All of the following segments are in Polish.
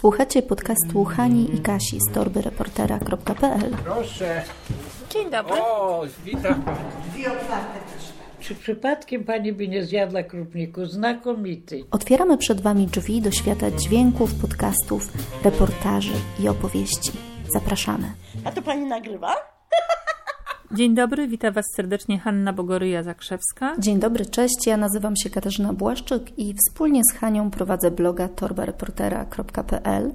Słuchacie podcastu Hani i Kasi z torby reportera.pl. Proszę. Dzień dobry. O, witam pani. Czy przypadkiem pani by nie zjadła krupniku? Znakomity. Otwieramy przed Wami drzwi do świata dźwięków, podcastów, reportaży i opowieści. Zapraszamy. A to pani nagrywa? Dzień dobry, witam Was serdecznie Hanna Bogoryja-Zakrzewska. Dzień dobry, cześć. Ja nazywam się Katarzyna Błaszczyk i wspólnie z Hanią prowadzę bloga torbareportera.pl.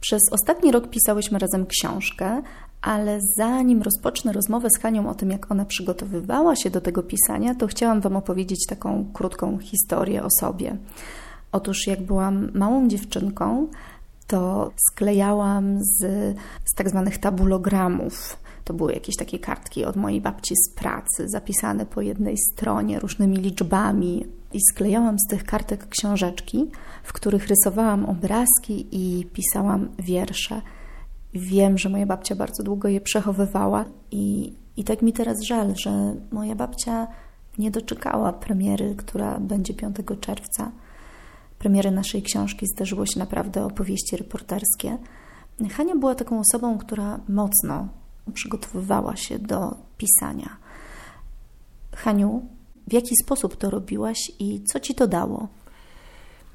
Przez ostatni rok pisałyśmy razem książkę, ale zanim rozpocznę rozmowę z Hanią o tym, jak ona przygotowywała się do tego pisania, to chciałam Wam opowiedzieć taką krótką historię o sobie. Otóż, jak byłam małą dziewczynką, to sklejałam z, z tak zwanych tabulogramów. To były jakieś takie kartki od mojej babci z pracy, zapisane po jednej stronie różnymi liczbami. I sklejałam z tych kartek książeczki, w których rysowałam obrazki i pisałam wiersze. Wiem, że moja babcia bardzo długo je przechowywała i, i tak mi teraz żal, że moja babcia nie doczekała premiery, która będzie 5 czerwca. Premiery naszej książki zdarzyło się naprawdę opowieści reporterskie. Hania była taką osobą, która mocno przygotowywała się do pisania. Haniu, w jaki sposób to robiłaś i co ci to dało?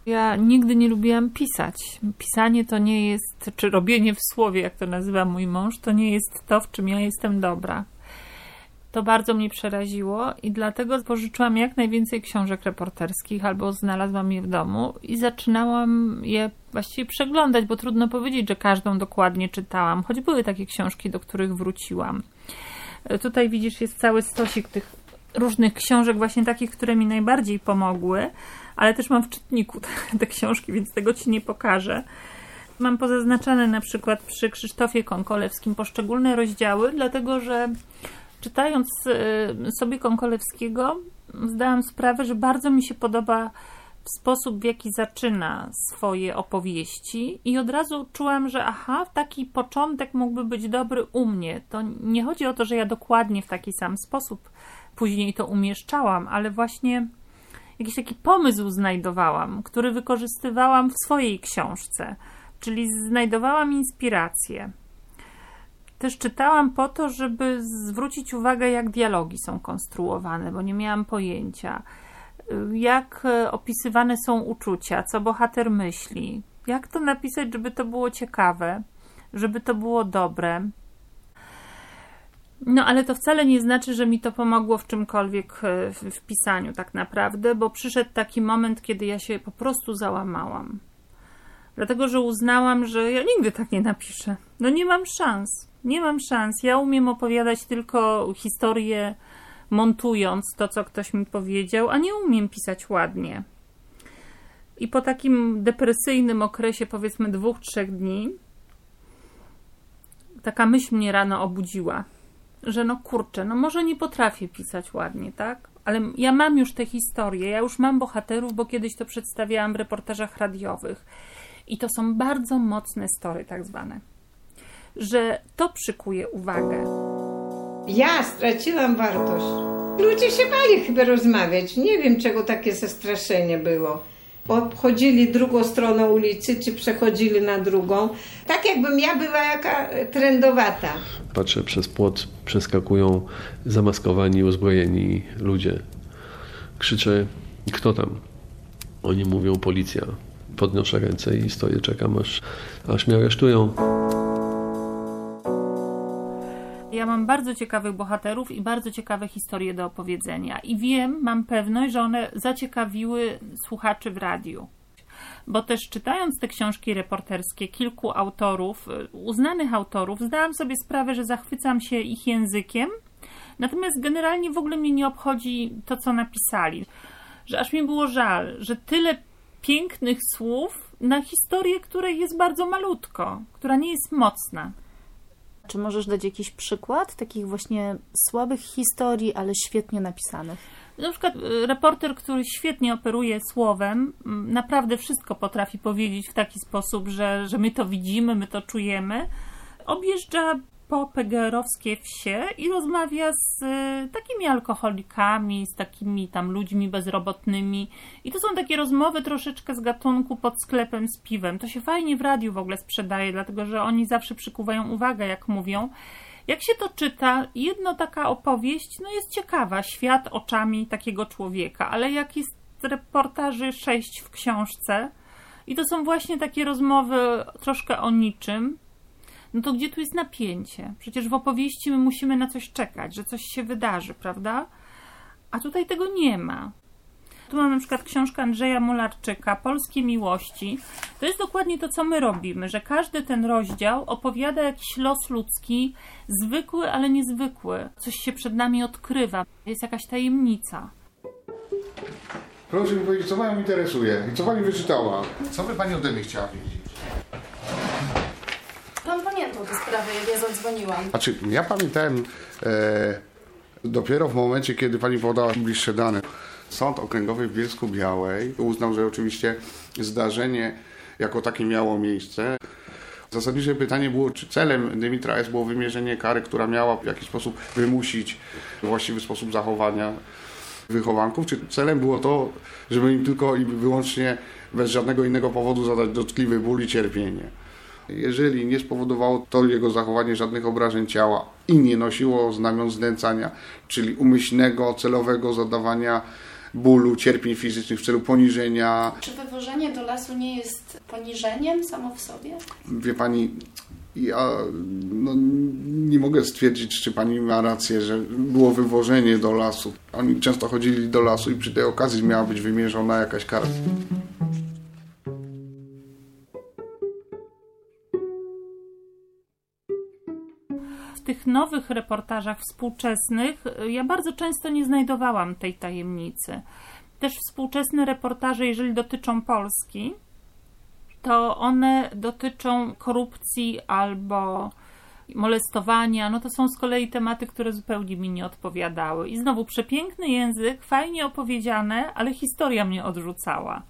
Ja nigdy nie lubiłam pisać. Pisanie to nie jest, czy robienie w słowie, jak to nazywa mój mąż, to nie jest to, w czym ja jestem dobra. To bardzo mnie przeraziło i dlatego pożyczyłam jak najwięcej książek reporterskich albo znalazłam je w domu i zaczynałam je właściwie przeglądać, bo trudno powiedzieć, że każdą dokładnie czytałam, choć były takie książki, do których wróciłam. Tutaj widzisz, jest cały stosik tych różnych książek, właśnie takich, które mi najbardziej pomogły, ale też mam w czytniku te, te książki, więc tego ci nie pokażę. Mam pozaznaczane na przykład przy Krzysztofie Konkolewskim poszczególne rozdziały, dlatego że czytając sobie Konkolewskiego, zdałam sprawę, że bardzo mi się podoba sposób, w jaki zaczyna swoje opowieści, i od razu czułam, że aha, taki początek mógłby być dobry u mnie. To nie chodzi o to, że ja dokładnie w taki sam sposób później to umieszczałam, ale właśnie jakiś taki pomysł znajdowałam, który wykorzystywałam w swojej książce, czyli znajdowałam inspirację. Też czytałam po to, żeby zwrócić uwagę, jak dialogi są konstruowane, bo nie miałam pojęcia. Jak opisywane są uczucia, co bohater myśli, jak to napisać, żeby to było ciekawe, żeby to było dobre. No, ale to wcale nie znaczy, że mi to pomogło w czymkolwiek w, w pisaniu, tak naprawdę, bo przyszedł taki moment, kiedy ja się po prostu załamałam. Dlatego, że uznałam, że ja nigdy tak nie napiszę. No, nie mam szans. Nie mam szans. Ja umiem opowiadać tylko historię, montując to, co ktoś mi powiedział, a nie umiem pisać ładnie. I po takim depresyjnym okresie, powiedzmy dwóch, trzech dni, taka myśl mnie rano obudziła, że no kurczę, no może nie potrafię pisać ładnie, tak? Ale ja mam już te historie, ja już mam bohaterów, bo kiedyś to przedstawiałam w reportażach radiowych. I to są bardzo mocne story, tak zwane. Że to przykuje uwagę. Ja straciłam wartość. Ludzie się bali chyba rozmawiać. Nie wiem, czego takie zastraszenie było. Obchodzili drugą stronę ulicy, czy przechodzili na drugą. Tak jakbym ja była jaka trendowata. Patrzę przez płot, przeskakują zamaskowani, uzbrojeni ludzie. Krzyczę, kto tam? Oni mówią, policja. Podnoszę ręce i stoję, czekam, aż, aż mnie aresztują. Ja mam bardzo ciekawych bohaterów i bardzo ciekawe historie do opowiedzenia. I wiem, mam pewność, że one zaciekawiły słuchaczy w radiu. Bo też czytając te książki reporterskie kilku autorów, uznanych autorów, zdałam sobie sprawę, że zachwycam się ich językiem. Natomiast generalnie w ogóle mnie nie obchodzi to, co napisali. Że aż mi było żal, że tyle pięknych słów na historię, której jest bardzo malutko, która nie jest mocna. Czy możesz dać jakiś przykład takich właśnie słabych historii, ale świetnie napisanych? Na przykład reporter, który świetnie operuje słowem, naprawdę wszystko potrafi powiedzieć w taki sposób, że, że my to widzimy, my to czujemy. Objeżdża po PGR-owskie wsie i rozmawia z y, takimi alkoholikami, z takimi tam ludźmi bezrobotnymi. I to są takie rozmowy troszeczkę z gatunku pod sklepem z piwem. To się fajnie w radiu w ogóle sprzedaje, dlatego że oni zawsze przykuwają uwagę, jak mówią. Jak się to czyta, jedno taka opowieść, no jest ciekawa, świat oczami takiego człowieka, ale jak jest reportaży sześć w książce, i to są właśnie takie rozmowy troszkę o niczym, no to gdzie tu jest napięcie? Przecież w opowieści my musimy na coś czekać, że coś się wydarzy, prawda? A tutaj tego nie ma. Tu mamy na przykład książkę Andrzeja Mularczyka, Polskie Miłości. To jest dokładnie to, co my robimy, że każdy ten rozdział opowiada jakiś los ludzki, zwykły, ale niezwykły. Coś się przed nami odkrywa, jest jakaś tajemnica. Proszę mi powiedzieć, co Panią interesuje i co Pani wyczytała? Co by Pani ode mnie chciała wiedzieć? Tę sprawę, jak ja zadzwoniłam. Znaczy, ja pamiętałem e, dopiero w momencie, kiedy Pani podała bliższe dane. Sąd Okręgowy w Bielsku Białej uznał, że oczywiście zdarzenie jako takie miało miejsce. Zasadnicze pytanie było, czy celem Dymitra S. było wymierzenie kary, która miała w jakiś sposób wymusić właściwy sposób zachowania wychowanków, czy celem było to, żeby im tylko i wyłącznie bez żadnego innego powodu zadać dotkliwy ból i cierpienie. Jeżeli nie spowodowało to jego zachowanie żadnych obrażeń ciała i nie nosiło znamion znęcania, czyli umyślnego, celowego zadawania bólu, cierpień fizycznych w celu poniżenia. Czy wywożenie do lasu nie jest poniżeniem samo w sobie? Wie pani, ja no, nie mogę stwierdzić, czy pani ma rację, że było wywożenie do lasu. Oni często chodzili do lasu i przy tej okazji miała być wymierzona jakaś kara. Tych nowych reportażach współczesnych y, ja bardzo często nie znajdowałam tej tajemnicy. Też współczesne reportaże, jeżeli dotyczą Polski, to one dotyczą korupcji albo molestowania, no to są z kolei tematy, które zupełnie mi nie odpowiadały. I znowu przepiękny język, fajnie opowiedziane, ale historia mnie odrzucała.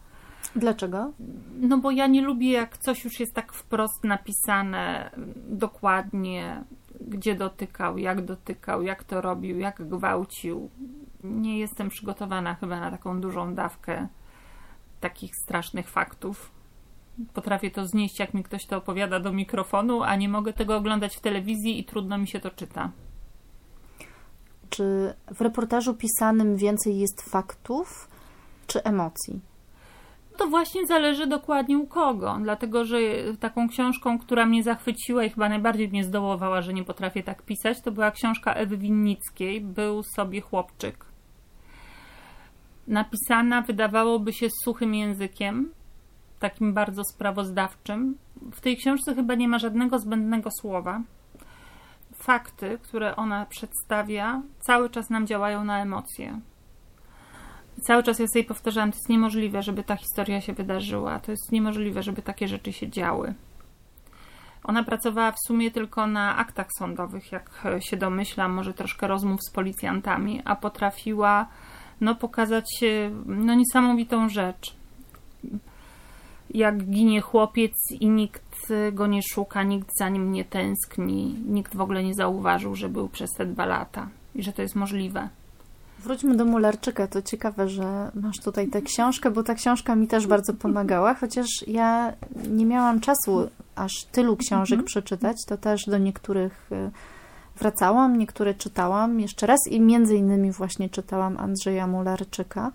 Dlaczego? No bo ja nie lubię, jak coś już jest tak wprost napisane dokładnie, gdzie dotykał, jak dotykał, jak to robił, jak gwałcił. Nie jestem przygotowana chyba na taką dużą dawkę takich strasznych faktów. Potrafię to znieść, jak mi ktoś to opowiada do mikrofonu, a nie mogę tego oglądać w telewizji i trudno mi się to czyta. Czy w reportażu pisanym więcej jest faktów czy emocji? To właśnie zależy dokładnie u kogo, dlatego że taką książką, która mnie zachwyciła i chyba najbardziej mnie zdołowała, że nie potrafię tak pisać, to była książka Ewy Winnickiej, Był sobie chłopczyk. Napisana wydawałoby się suchym językiem, takim bardzo sprawozdawczym. W tej książce chyba nie ma żadnego zbędnego słowa. Fakty, które ona przedstawia, cały czas nam działają na emocje. Cały czas ja sobie powtarzałam, to jest niemożliwe, żeby ta historia się wydarzyła. To jest niemożliwe, żeby takie rzeczy się działy. Ona pracowała w sumie tylko na aktach sądowych, jak się domyślam, może troszkę rozmów z policjantami, a potrafiła no, pokazać no, niesamowitą rzecz jak ginie chłopiec i nikt go nie szuka, nikt za nim nie tęskni, nikt w ogóle nie zauważył, że był przez te dwa lata i że to jest możliwe. Wróćmy do Mularczyka. To ciekawe, że masz tutaj tę książkę, bo ta książka mi też bardzo pomagała, chociaż ja nie miałam czasu aż tylu książek mhm. przeczytać, to też do niektórych y, wracałam, niektóre czytałam jeszcze raz i między innymi właśnie czytałam Andrzeja Mularczyka.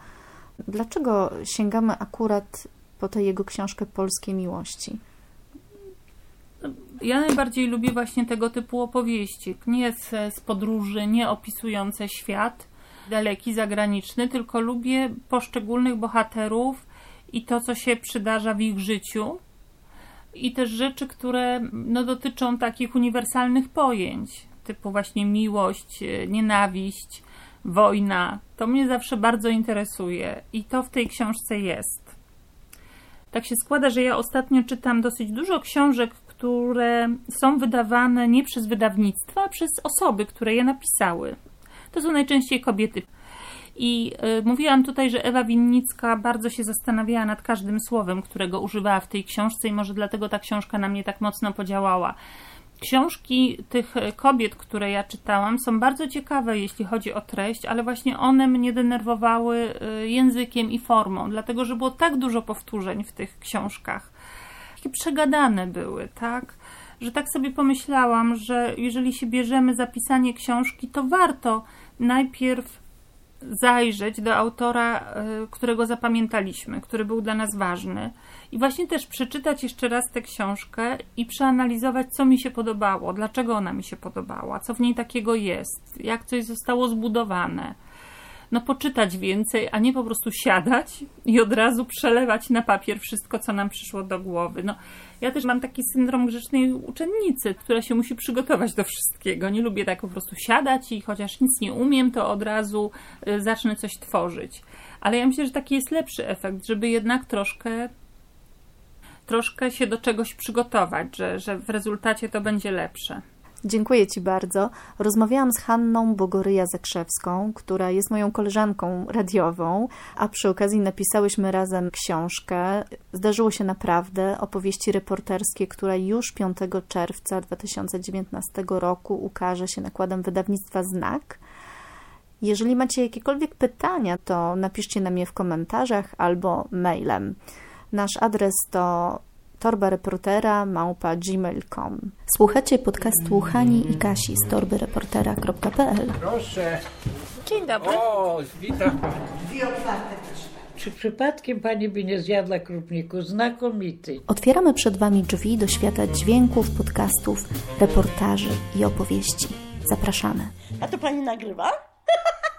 Dlaczego sięgamy akurat po tę jego książkę Polskie Miłości? Ja najbardziej lubię właśnie tego typu opowieści. Nie z, z podróży, nie opisujące świat daleki, zagraniczny, tylko lubię poszczególnych bohaterów i to, co się przydarza w ich życiu. I też rzeczy, które no, dotyczą takich uniwersalnych pojęć, typu właśnie miłość, nienawiść, wojna. To mnie zawsze bardzo interesuje i to w tej książce jest tak się składa, że ja ostatnio czytam dosyć dużo książek, które są wydawane nie przez wydawnictwa, a przez osoby, które je napisały. To są najczęściej kobiety. I y, mówiłam tutaj, że Ewa Winnicka bardzo się zastanawiała nad każdym słowem, którego używała w tej książce, i może dlatego ta książka na mnie tak mocno podziałała. Książki tych kobiet, które ja czytałam, są bardzo ciekawe, jeśli chodzi o treść, ale właśnie one mnie denerwowały y, językiem i formą, dlatego że było tak dużo powtórzeń w tych książkach. Takie przegadane były, tak? Że tak sobie pomyślałam, że jeżeli się bierzemy za pisanie książki, to warto najpierw zajrzeć do autora, y, którego zapamiętaliśmy, który był dla nas ważny. I właśnie też przeczytać jeszcze raz tę książkę i przeanalizować, co mi się podobało, dlaczego ona mi się podobała, co w niej takiego jest, jak coś zostało zbudowane. No, poczytać więcej, a nie po prostu siadać i od razu przelewać na papier wszystko, co nam przyszło do głowy. No, ja też mam taki syndrom grzecznej uczennicy, która się musi przygotować do wszystkiego. Nie lubię tak po prostu siadać i chociaż nic nie umiem, to od razu y, zacznę coś tworzyć. Ale ja myślę, że taki jest lepszy efekt, żeby jednak troszkę troszkę się do czegoś przygotować, że, że w rezultacie to będzie lepsze. Dziękuję Ci bardzo. Rozmawiałam z Hanną Bogoryja-Zakrzewską, która jest moją koleżanką radiową, a przy okazji napisałyśmy razem książkę. Zdarzyło się naprawdę opowieści reporterskie, która już 5 czerwca 2019 roku ukaże się nakładem wydawnictwa Znak. Jeżeli macie jakiekolwiek pytania, to napiszcie na mnie w komentarzach albo mailem. Nasz adres to torba reportera małpa gmail.com. Słuchacie podcastu Hani i Kasi z torbyreportera.pl Proszę. Dzień dobry. O, witam pani. Czy przypadkiem pani by nie zjadła krupniku? Znakomity. Otwieramy przed Wami drzwi do świata dźwięków, podcastów, reportaży i opowieści. Zapraszamy. A to pani nagrywa?